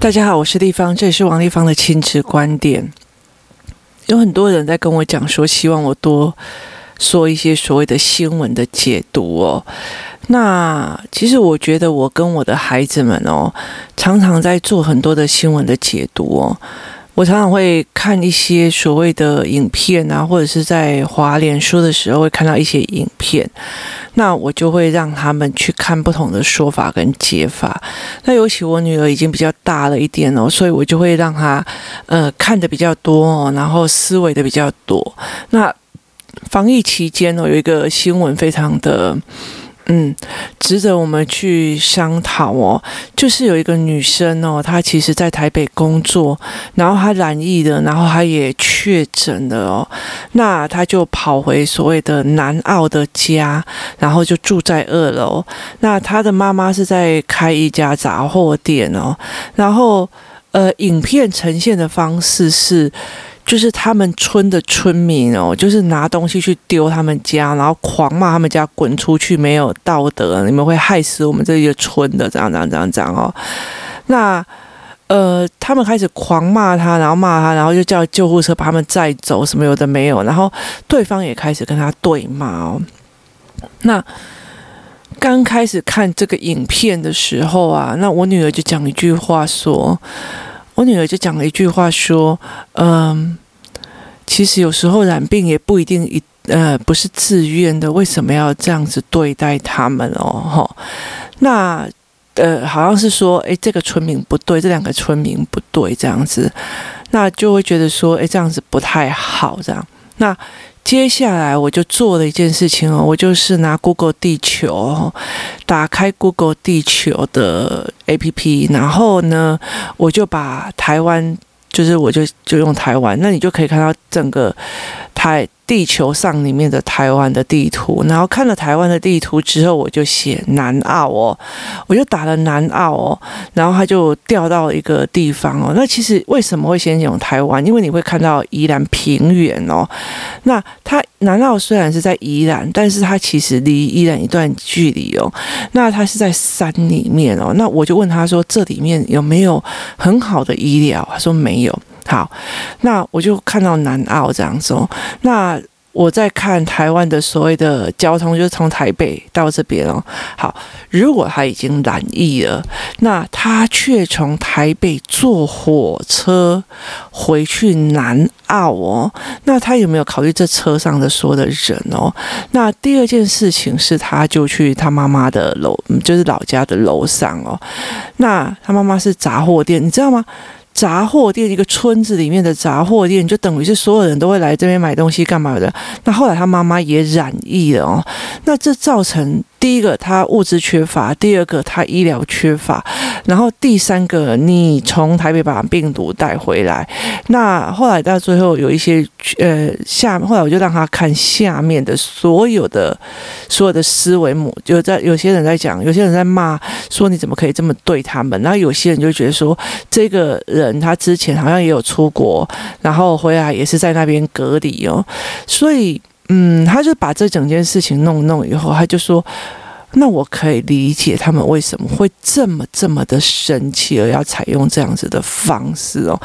大家好，我是立方，这里是王立方的亲子观点。有很多人在跟我讲说，希望我多说一些所谓的新闻的解读哦。那其实我觉得，我跟我的孩子们哦，常常在做很多的新闻的解读哦。我常常会看一些所谓的影片啊，或者是在滑脸书的时候会看到一些影片，那我就会让他们去看不同的说法跟解法。那尤其我女儿已经比较大了一点哦，所以我就会让她呃看的比较多哦，然后思维的比较多。那防疫期间哦，有一个新闻非常的。嗯，值得我们去商讨哦。就是有一个女生哦，她其实在台北工作，然后她染疫了，然后她也确诊了哦。那她就跑回所谓的南澳的家，然后就住在二楼。那她的妈妈是在开一家杂货店哦。然后，呃，影片呈现的方式是。就是他们村的村民哦，就是拿东西去丢他们家，然后狂骂他们家滚出去，没有道德，你们会害死我们这一个村的，这样这样这样这样哦。那呃，他们开始狂骂他，然后骂他，然后就叫救护车把他们载走，什么有的没有，然后对方也开始跟他对骂哦。那刚开始看这个影片的时候啊，那我女儿就讲一句话说。我女儿就讲了一句话，说：“嗯，其实有时候染病也不一定一呃不是自愿的，为什么要这样子对待他们哦？哈，那呃好像是说，诶，这个村民不对，这两个村民不对，这样子，那就会觉得说，诶，这样子不太好，这样。那接下来我就做了一件事情哦，我就是拿 Google 地球，打开 Google 地球的。” APP，然后呢，我就把台湾，就是我就就用台湾，那你就可以看到整个台。地球上里面的台湾的地图，然后看了台湾的地图之后，我就写南澳哦，我就打了南澳哦，然后他就调到一个地方哦。那其实为什么会先用台湾？因为你会看到宜兰平原哦。那它南澳虽然是在宜兰，但是它其实离宜兰一段距离哦。那它是在山里面哦。那我就问他说：“这里面有没有很好的医疗？”他说：“没有。”好，那我就看到南澳这样子哦。那我在看台湾的所谓的交通，就是从台北到这边哦。好，如果他已经染疫了，那他却从台北坐火车回去南澳哦。那他有没有考虑这车上的所有的人哦？那第二件事情是，他就去他妈妈的楼，就是老家的楼上哦。那他妈妈是杂货店，你知道吗？杂货店，一个村子里面的杂货店，就等于是所有人都会来这边买东西干嘛的。那后来他妈妈也染疫了哦，那这造成。第一个，他物资缺乏；第二个，他医疗缺乏；然后第三个，你从台北把病毒带回来。那后来到最后有一些呃下，后来我就让他看下面的所有的所有的思维模，就在有些人在讲，有些人在骂，说你怎么可以这么对他们？然后有些人就觉得说，这个人他之前好像也有出国，然后回来也是在那边隔离哦，所以。嗯，他就把这整件事情弄弄以后，他就说：“那我可以理解他们为什么会这么这么的生气，而要采用这样子的方式哦。”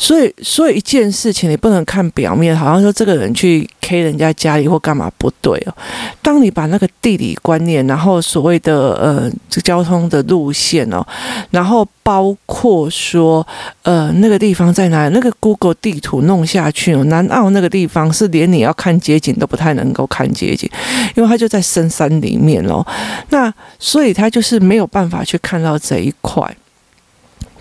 所以，所以一件事情你不能看表面，好像说这个人去 K 人家家里或干嘛不对哦。当你把那个地理观念，然后所谓的呃这交通的路线哦，然后包括说呃那个地方在哪里，那个 Google 地图弄下去哦，南澳那个地方是连你要看街景都不太能够看街景，因为它就在深山里面哦。那所以他就是没有办法去看到这一块。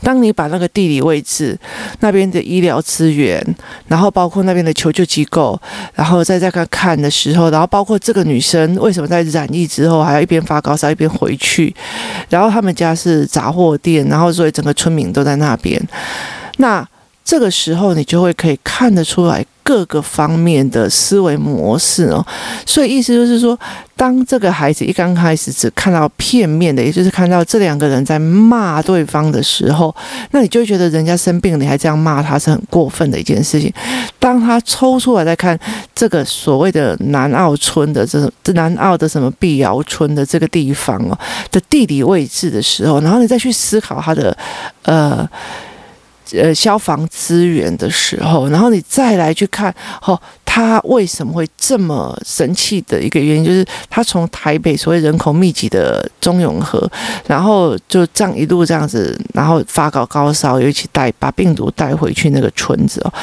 当你把那个地理位置、那边的医疗资源，然后包括那边的求救机构，然后再再看看的时候，然后包括这个女生为什么在染疫之后还要一边发高烧一边回去，然后他们家是杂货店，然后所以整个村民都在那边，那这个时候你就会可以看得出来。各个方面的思维模式哦。所以意思就是说，当这个孩子一刚开始只看到片面的，也就是看到这两个人在骂对方的时候，那你就觉得人家生病，你还这样骂他是很过分的一件事情。当他抽出来再看这个所谓的南澳村的这种南澳的什么碧瑶村的这个地方哦的地理位置的时候，然后你再去思考他的呃。呃，消防资源的时候，然后你再来去看，哦，他为什么会这么神奇的一个原因，就是他从台北所谓人口密集的中永和，然后就这样一路这样子，然后发高高烧，又一起带把病毒带回去那个村子哦，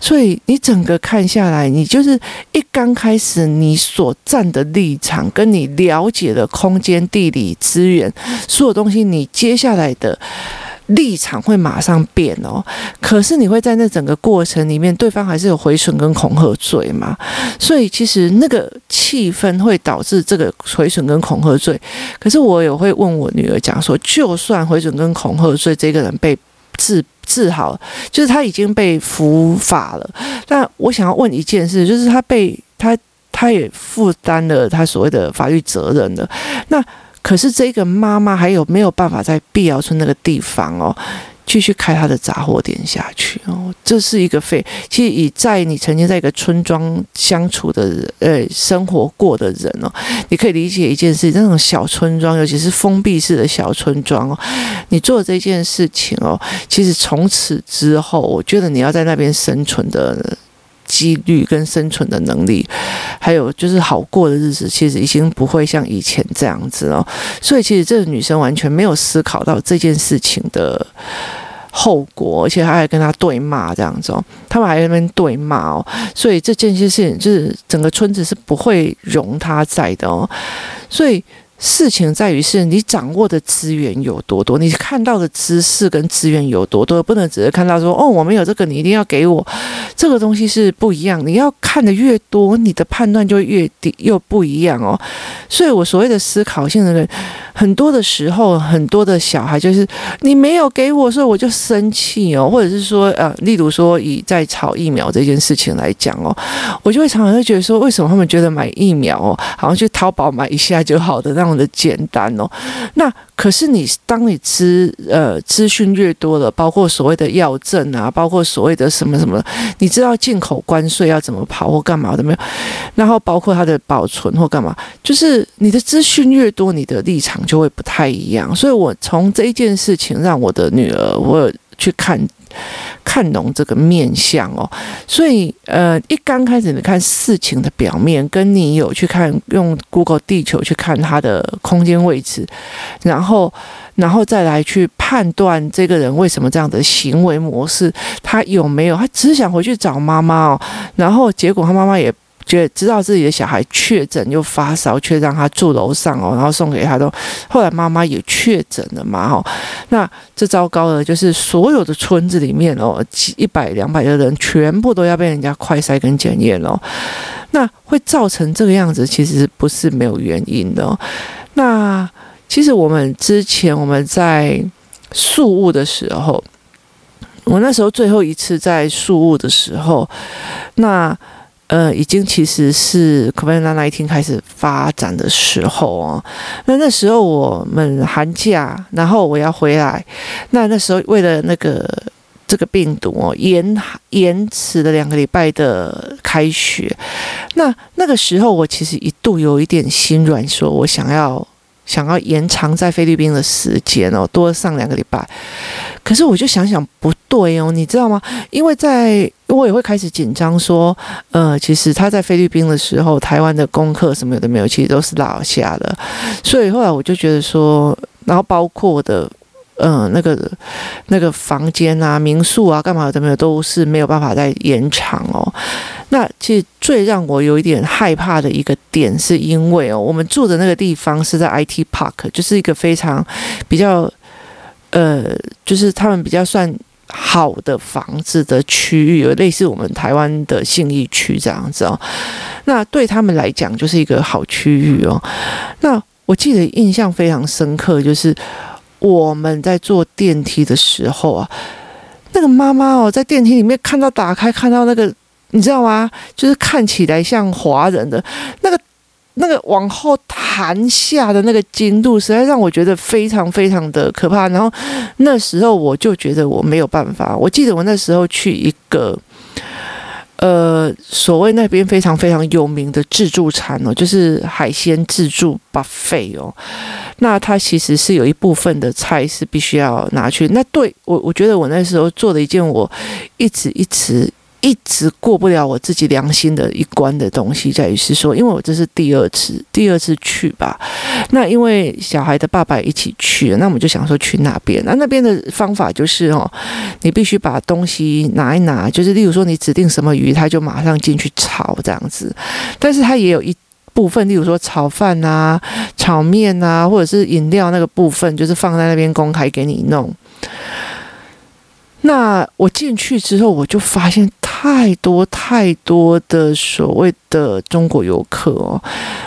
所以你整个看下来，你就是一刚开始你所站的立场，跟你了解的空间、地理资源，所有东西，你接下来的。立场会马上变哦，可是你会在那整个过程里面，对方还是有毁损跟恐吓罪嘛？所以其实那个气氛会导致这个毁损跟恐吓罪。可是我也会问我女儿讲说，就算毁损跟恐吓罪这个人被治治好，就是他已经被伏法了。但我想要问一件事，就是他被他他也负担了他所谓的法律责任的那。可是这个妈妈还有没有办法在碧瑶村那个地方哦，继续开她的杂货店下去哦？这是一个非，其实以在你曾经在一个村庄相处的，呃，生活过的人哦，你可以理解一件事，那种小村庄，尤其是封闭式的小村庄哦，你做这件事情哦，其实从此之后，我觉得你要在那边生存的。几率跟生存的能力，还有就是好过的日子，其实已经不会像以前这样子了。所以，其实这个女生完全没有思考到这件事情的后果，而且她还跟他对骂这样子哦，他们还在那边对骂哦。所以这件事情就是整个村子是不会容他在的哦。所以。事情在于是你掌握的资源有多多，你看到的知识跟资源有多多，不能只是看到说哦，我没有这个，你一定要给我这个东西是不一样。你要看的越多，你的判断就越低又不一样哦。所以我所谓的思考性的人，很多的时候，很多的小孩就是你没有给我，所以我就生气哦，或者是说呃，例如说以在炒疫苗这件事情来讲哦，我就会常常会觉得说，为什么他们觉得买疫苗哦，好像去淘宝买一下就好的那种。的简单哦，那可是你当你资呃资讯越多了，包括所谓的药证啊，包括所谓的什么什么，你知道进口关税要怎么跑或干嘛的没有？然后包括它的保存或干嘛，就是你的资讯越多，你的立场就会不太一样。所以我从这一件事情让我的女儿我去看。看懂这个面相哦，所以呃，一刚开始你看事情的表面，跟你有去看用 Google 地球去看他的空间位置，然后然后再来去判断这个人为什么这样的行为模式，他有没有他只是想回去找妈妈哦，然后结果他妈妈也。觉得知道自己的小孩确诊又发烧，却让他住楼上哦，然后送给他都。后来妈妈也确诊了嘛，哦，那这糟糕的就是所有的村子里面哦，几一百两百个人全部都要被人家快筛跟检验哦。那会造成这个样子，其实不是没有原因的哦。那其实我们之前我们在宿务的时候，我那时候最后一次在宿务的时候，那。呃，已经其实是 COVID-19 开始发展的时候哦。那那时候我们寒假，然后我要回来，那那时候为了那个这个病毒哦，延延迟了两个礼拜的开学。那那个时候我其实一度有一点心软，说我想要。想要延长在菲律宾的时间哦，多上两个礼拜。可是我就想想不对哦，你知道吗？因为在我也会开始紧张，说，呃，其实他在菲律宾的时候，台湾的功课什么的没有，其实都是落下的。所以后来我就觉得说，然后包括的。嗯，那个那个房间啊、民宿啊、干嘛的没有，都是没有办法再延长哦。那其实最让我有一点害怕的一个点，是因为哦，我们住的那个地方是在 IT Park，就是一个非常比较呃，就是他们比较算好的房子的区域，有类似我们台湾的信义区这样子哦。那对他们来讲，就是一个好区域哦。那我记得印象非常深刻，就是。我们在坐电梯的时候啊，那个妈妈哦，在电梯里面看到打开，看到那个你知道吗？就是看起来像华人的那个。那个往后弹下的那个精度，实在让我觉得非常非常的可怕。然后那时候我就觉得我没有办法。我记得我那时候去一个，呃，所谓那边非常非常有名的自助餐哦，就是海鲜自助 buffet 哦。那它其实是有一部分的菜是必须要拿去。那对我，我觉得我那时候做了一件我一直一直。一直过不了我自己良心的一关的东西，在于是说，因为我这是第二次，第二次去吧。那因为小孩的爸爸一起去，那我们就想说去那边。那那边的方法就是哦，你必须把东西拿一拿，就是例如说你指定什么鱼，他就马上进去炒这样子。但是他也有一部分，例如说炒饭啊、炒面啊，或者是饮料那个部分，就是放在那边公开给你弄。那我进去之后，我就发现太多太多的所谓的中国游客哦，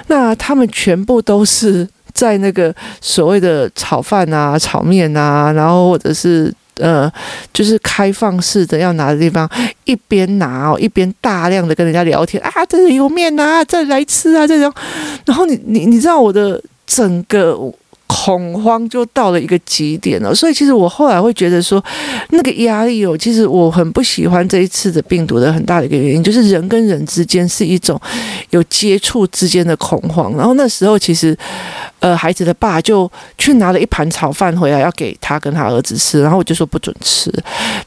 那他们全部都是在那个所谓的炒饭啊、炒面啊，然后或者是呃，就是开放式的要拿的地方，一边拿哦，一边大量的跟人家聊天啊，这里有面啊，再来吃啊，这种，然后你你你知道我的整个。恐慌就到了一个极点了，所以其实我后来会觉得说，那个压力哦，其实我很不喜欢这一次的病毒的很大的一个原因，就是人跟人之间是一种有接触之间的恐慌。然后那时候其实，呃，孩子的爸就去拿了一盘炒饭回来要给他跟他儿子吃，然后我就说不准吃，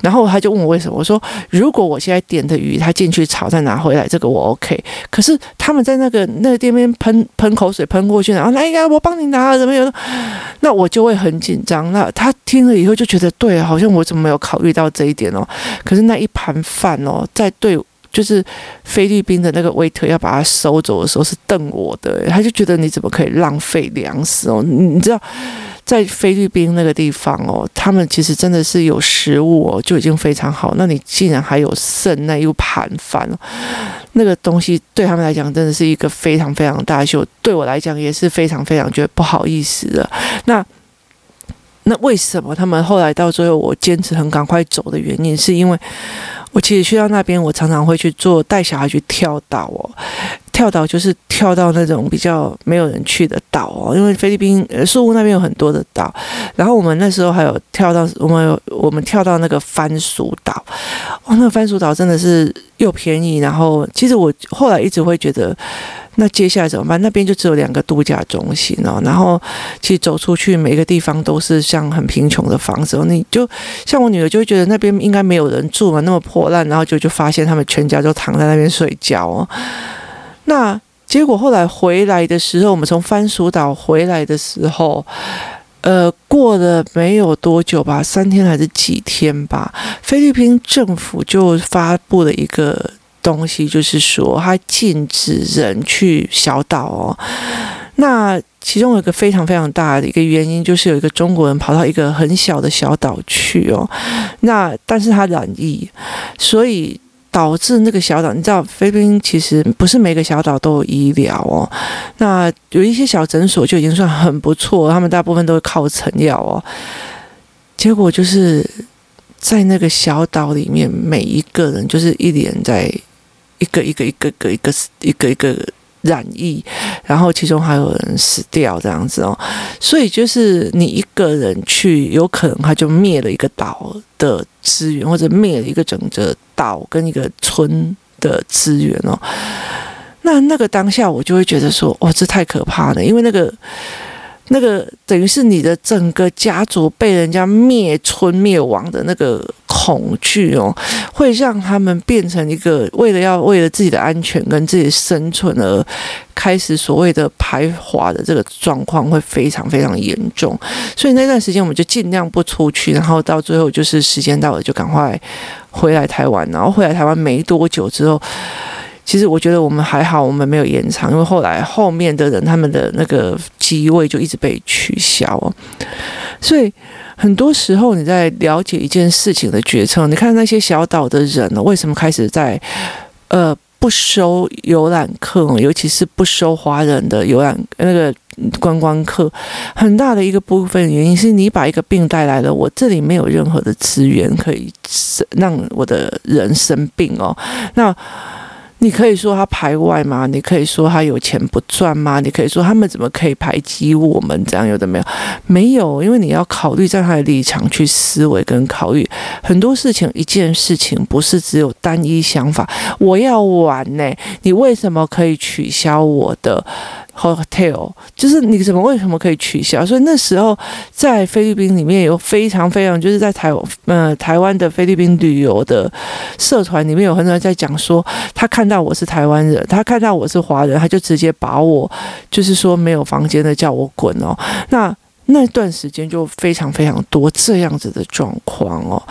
然后他就问我为什么，我说如果我现在点的鱼他进去炒再拿回来，这个我 OK，可是他们在那个那个店面喷喷口水喷过去，然后来呀，我帮你拿，怎么有？那我就会很紧张。那他听了以后就觉得，对，好像我怎么没有考虑到这一点哦？可是那一盘饭哦，在对，就是菲律宾的那个 waiter 要把它收走的时候是瞪我的，他就觉得你怎么可以浪费粮食哦？你知道，在菲律宾那个地方哦，他们其实真的是有食物哦，就已经非常好。那你竟然还有剩那一盘饭哦？那个东西对他们来讲真的是一个非常非常大秀，对我来讲也是非常非常觉得不好意思的。那那为什么他们后来到最后我坚持很赶快走的原因，是因为我其实去到那边，我常常会去做带小孩去跳岛哦。跳岛就是跳到那种比较没有人去的岛哦，因为菲律宾呃宿务那边有很多的岛，然后我们那时候还有跳到我们有我们跳到那个番薯岛，哇，那个番薯岛真的是又便宜，然后其实我后来一直会觉得，那接下来怎么办？那边就只有两个度假中心哦，然后其实走出去每个地方都是像很贫穷的房子哦，你就像我女儿就会觉得那边应该没有人住嘛，那么破烂，然后就就发现他们全家都躺在那边睡觉哦。那结果后来回来的时候，我们从番薯岛回来的时候，呃，过了没有多久吧，三天还是几天吧，菲律宾政府就发布了一个东西，就是说它禁止人去小岛哦。那其中有一个非常非常大的一个原因，就是有一个中国人跑到一个很小的小岛去哦。那但是他染疫，所以。导致那个小岛，你知道菲律宾其实不是每个小岛都有医疗哦。那有一些小诊所就已经算很不错，他们大部分都是靠成药哦。结果就是在那个小岛里面，每一个人就是一连在一个一个一个一个一个一个一个染疫，然后其中还有人死掉这样子哦。所以就是你一个人去，有可能他就灭了一个岛的资源，或者灭了一个整个岛跟一个村的资源哦，那那个当下我就会觉得说，哦，这太可怕了，因为那个那个等于是你的整个家族被人家灭村灭亡的那个恐惧哦，会让他们变成一个为了要为了自己的安全跟自己生存而。开始所谓的排华的这个状况会非常非常严重，所以那段时间我们就尽量不出去，然后到最后就是时间到了就赶快回来台湾，然后回来台湾没多久之后，其实我觉得我们还好，我们没有延长，因为后来后面的人他们的那个机位就一直被取消，所以很多时候你在了解一件事情的决策，你看那些小岛的人呢，为什么开始在呃。不收游览客，尤其是不收华人的游览那个观光客，很大的一个部分原因是你把一个病带来了，我这里没有任何的资源可以让我的人生病哦，那。你可以说他排外吗？你可以说他有钱不赚吗？你可以说他们怎么可以排挤我们？这样有的没有？没有，因为你要考虑在他的立场去思维跟考虑很多事情。一件事情不是只有单一想法。我要玩呢，你为什么可以取消我的？Hotel 就是你怎么为什么可以取消？所以那时候在菲律宾里面有非常非常就是在台呃台湾的菲律宾旅游的社团里面有很多人在讲说，他看到我是台湾人，他看到我是华人，他就直接把我就是说没有房间的叫我滚哦。那那段时间就非常非常多这样子的状况哦。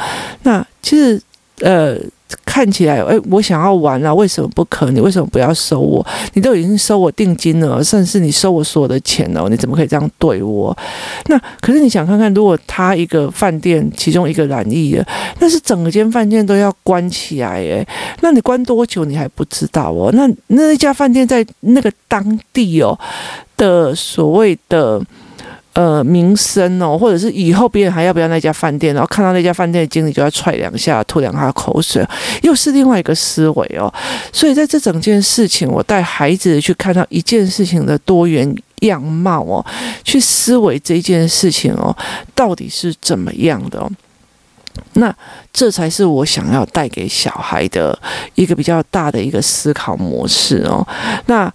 那其实呃。看起来，哎，我想要玩啊，为什么不可？你为什么不要收我？你都已经收我定金了，甚至你收我所有的钱了，你怎么可以这样对我？那可是你想看看，如果他一个饭店其中一个染疫了，那是整个间饭店都要关起来，哎，那你关多久你还不知道哦？那那一家饭店在那个当地哦的所谓的。呃，名声哦，或者是以后别人还要不要那家饭店，然后看到那家饭店的经理就要踹两下，吐两下口水，又是另外一个思维哦。所以在这整件事情，我带孩子去看到一件事情的多元样貌哦，去思维这件事情哦，到底是怎么样的哦。那这才是我想要带给小孩的一个比较大的一个思考模式哦。那。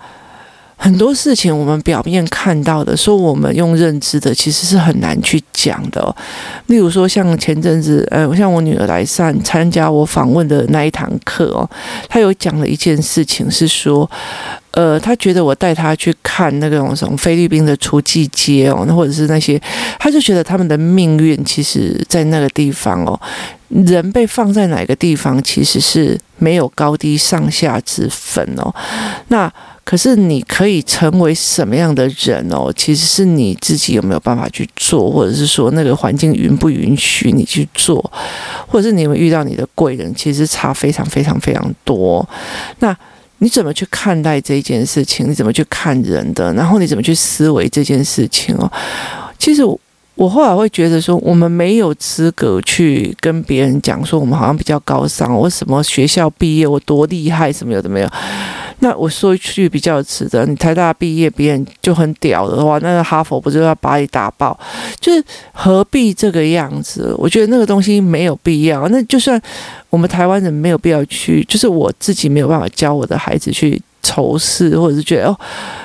很多事情我们表面看到的，说我们用认知的，其实是很难去讲的。例如说，像前阵子，呃，像我女儿来上参加我访问的那一堂课哦，她有讲了一件事情，是说，呃，她觉得我带她去看那个什么菲律宾的厨妓街哦，那或者是那些，她就觉得他们的命运，其实在那个地方哦，人被放在哪个地方，其实是没有高低上下之分哦。那可是你可以成为什么样的人哦？其实是你自己有没有办法去做，或者是说那个环境允不允许你去做，或者是你有没有遇到你的贵人，其实差非常非常非常多。那你怎么去看待这件事情？你怎么去看人的？然后你怎么去思维这件事情哦？其实我后来会觉得说，我们没有资格去跟别人讲说我们好像比较高尚，我什么学校毕业，我多厉害，什么有的没有。那我说一句比较值得，你台大毕业，别人就很屌的话，那个哈佛不就要把你打爆？就是何必这个样子？我觉得那个东西没有必要。那就算我们台湾人没有必要去，就是我自己没有办法教我的孩子去。仇视，或者是觉得哦，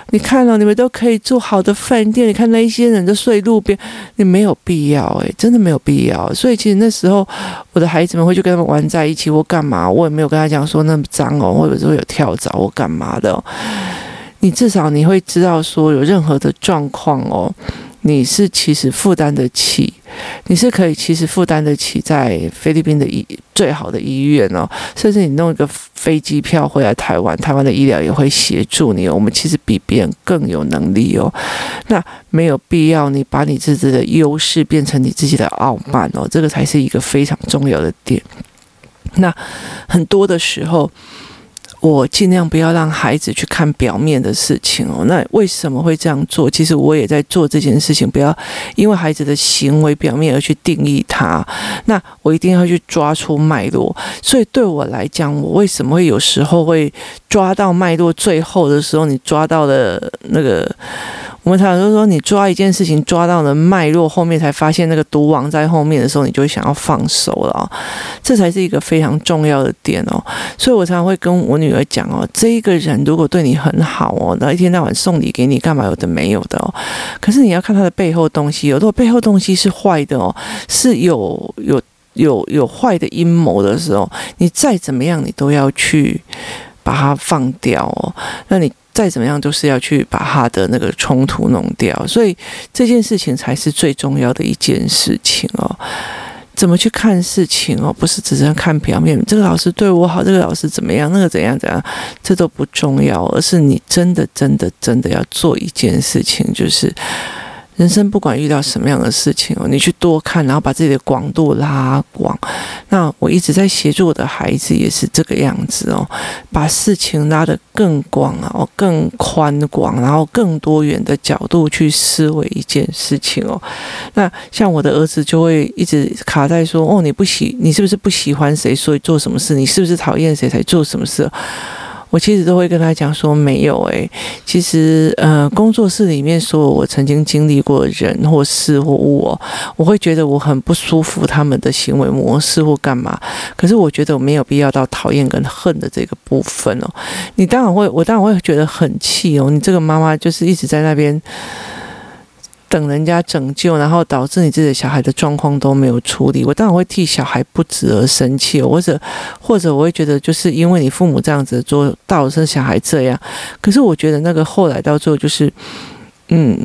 你看到、哦、你们都可以住好的饭店，你看那一些人都睡路边，你没有必要诶，真的没有必要。所以其实那时候我的孩子们会去跟他们玩在一起，我干嘛，我也没有跟他讲说那么脏哦，或者是会有跳蚤我干嘛的、你至少你会知道说有任何的状况哦。你是其实负担得起，你是可以其实负担得起在菲律宾的医最好的医院哦，甚至你弄一个飞机票回来台湾，台湾的医疗也会协助你。我们其实比别人更有能力哦，那没有必要你把你自己的优势变成你自己的傲慢哦，这个才是一个非常重要的点。那很多的时候。我尽量不要让孩子去看表面的事情哦。那为什么会这样做？其实我也在做这件事情，不要因为孩子的行为表面而去定义他。那我一定要去抓出脉络。所以对我来讲，我为什么会有时候会抓到脉络？最后的时候，你抓到了那个。我们常常都说，你抓一件事情抓到了脉络，后面才发现那个毒王在后面的时候，你就会想要放手了哦。这才是一个非常重要的点哦。所以我常常会跟我女儿讲哦，这一个人如果对你很好哦，然后一天到晚送礼给你，干嘛有的没有的哦。可是你要看他的背后东西，有的背后东西是坏的哦，是有有有有坏的阴谋的时候，你再怎么样，你都要去把它放掉哦。那你。再怎么样，都是要去把他的那个冲突弄掉，所以这件事情才是最重要的一件事情哦。怎么去看事情哦？不是只是看表面，这个老师对我好，这个老师怎么样，那个怎样怎样，这都不重要，而是你真的真的真的要做一件事情，就是人生不管遇到什么样的事情哦，你去多看，然后把自己的广度拉广。那我一直在协助我的孩子，也是这个样子哦，把事情拉得更广啊，哦，更宽广，然后更多元的角度去思维一件事情哦。那像我的儿子就会一直卡在说，哦，你不喜，你是不是不喜欢谁，所以做什么事？你是不是讨厌谁才做什么事？我其实都会跟他讲说，没有诶，其实呃，工作室里面所有我曾经经历过的人或事或物，我会觉得我很不舒服他们的行为模式或干嘛，可是我觉得我没有必要到讨厌跟恨的这个部分哦。你当然会，我当然会觉得很气哦。你这个妈妈就是一直在那边。等人家拯救，然后导致你自己的小孩的状况都没有处理，我当然会替小孩不值而生气，或者或者我会觉得，就是因为你父母这样子做，导致小孩这样。可是我觉得那个后来到最后就是，嗯，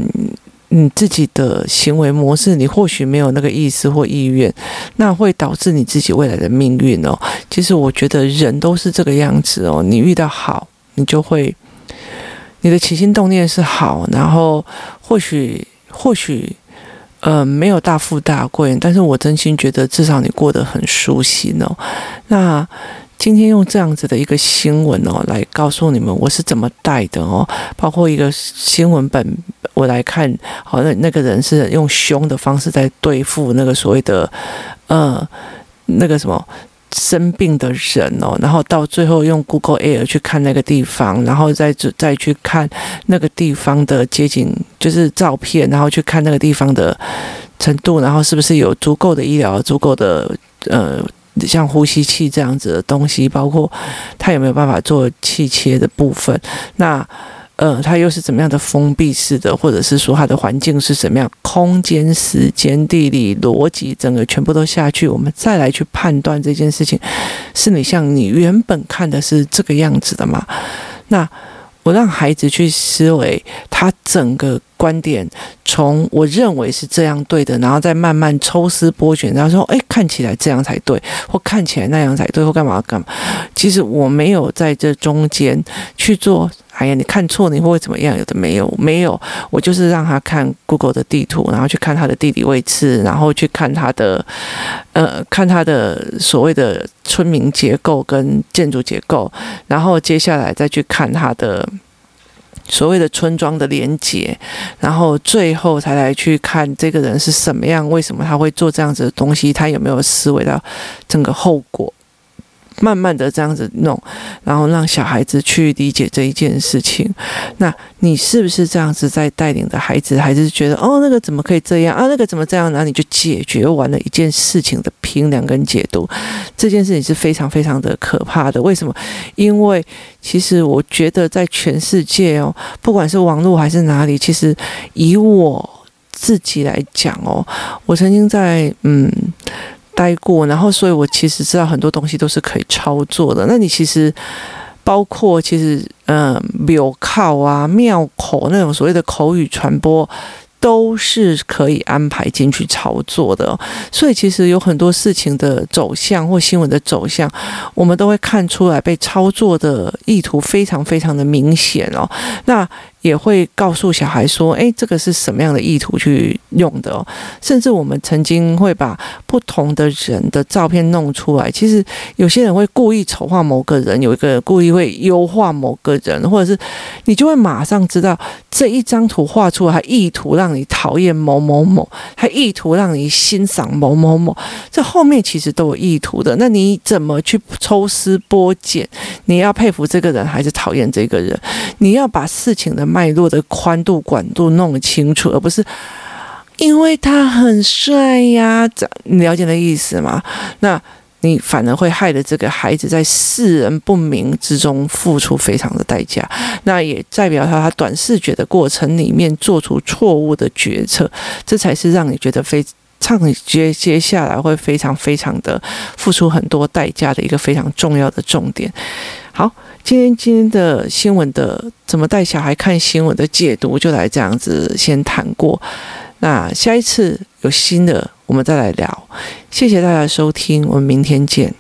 你自己的行为模式，你或许没有那个意思或意愿，那会导致你自己未来的命运哦。其实我觉得人都是这个样子哦，你遇到好，你就会，你的起心动念是好，然后或许。或许，呃，没有大富大贵，但是我真心觉得至少你过得很舒心哦。那今天用这样子的一个新闻哦，来告诉你们我是怎么带的哦，包括一个新闻本，我来看，好，那那个人是用凶的方式在对付那个所谓的，呃，那个什么。生病的人哦，然后到最后用 Google Air 去看那个地方，然后再再去看那个地方的街景，就是照片，然后去看那个地方的程度，然后是不是有足够的医疗、足够的呃像呼吸器这样子的东西，包括他有没有办法做气切的部分，那。呃，它又是怎么样的封闭式的，或者是说它的环境是什么样？空间、时间、地理、逻辑，整个全部都下去，我们再来去判断这件事情，是你像你原本看的是这个样子的吗？那我让孩子去思维，他整个观点从我认为是这样对的，然后再慢慢抽丝剥茧，然后说，哎，看起来这样才对，或看起来那样才对，或干嘛干嘛？其实我没有在这中间去做。哎呀，你看错，你会怎么样？有的没有，没有，我就是让他看 Google 的地图，然后去看他的地理位置，然后去看他的，呃，看他的所谓的村民结构跟建筑结构，然后接下来再去看他的所谓的村庄的连结，然后最后才来去看这个人是什么样，为什么他会做这样子的东西，他有没有思维到整个后果。慢慢的这样子弄，然后让小孩子去理解这一件事情。那你是不是这样子在带领的孩子？孩子觉得哦，那个怎么可以这样啊？那个怎么这样？然后你就解决完了一件事情的平量跟解读。这件事情是非常非常的可怕的。为什么？因为其实我觉得在全世界哦，不管是网络还是哪里，其实以我自己来讲哦，我曾经在嗯。待过，然后所以我其实知道很多东西都是可以操作的。那你其实包括其实嗯，庙靠啊、庙口那种所谓的口语传播，都是可以安排进去操作的。所以其实有很多事情的走向或新闻的走向，我们都会看出来被操作的意图非常非常的明显哦。那。也会告诉小孩说：“诶，这个是什么样的意图去用的哦？甚至我们曾经会把不同的人的照片弄出来。其实有些人会故意丑化某个人，有一个人故意会优化某个人，或者是你就会马上知道这一张图画出来，意图让你讨厌某某某，他意图让你欣赏某某某。这后面其实都有意图的。那你怎么去抽丝剥茧？你要佩服这个人，还是讨厌这个人？你要把事情的。”脉络的宽度、广度弄清楚，而不是因为他很帅呀，这你了解的意思吗？那你反而会害得这个孩子在世人不明之中付出非常的代价，那也代表他他短视觉的过程里面做出错误的决策，这才是让你觉得非唱接接下来会非常非常的付出很多代价的一个非常重要的重点。好。今天今天的新闻的怎么带小孩看新闻的解读，就来这样子先谈过。那下一次有新的，我们再来聊。谢谢大家收听，我们明天见。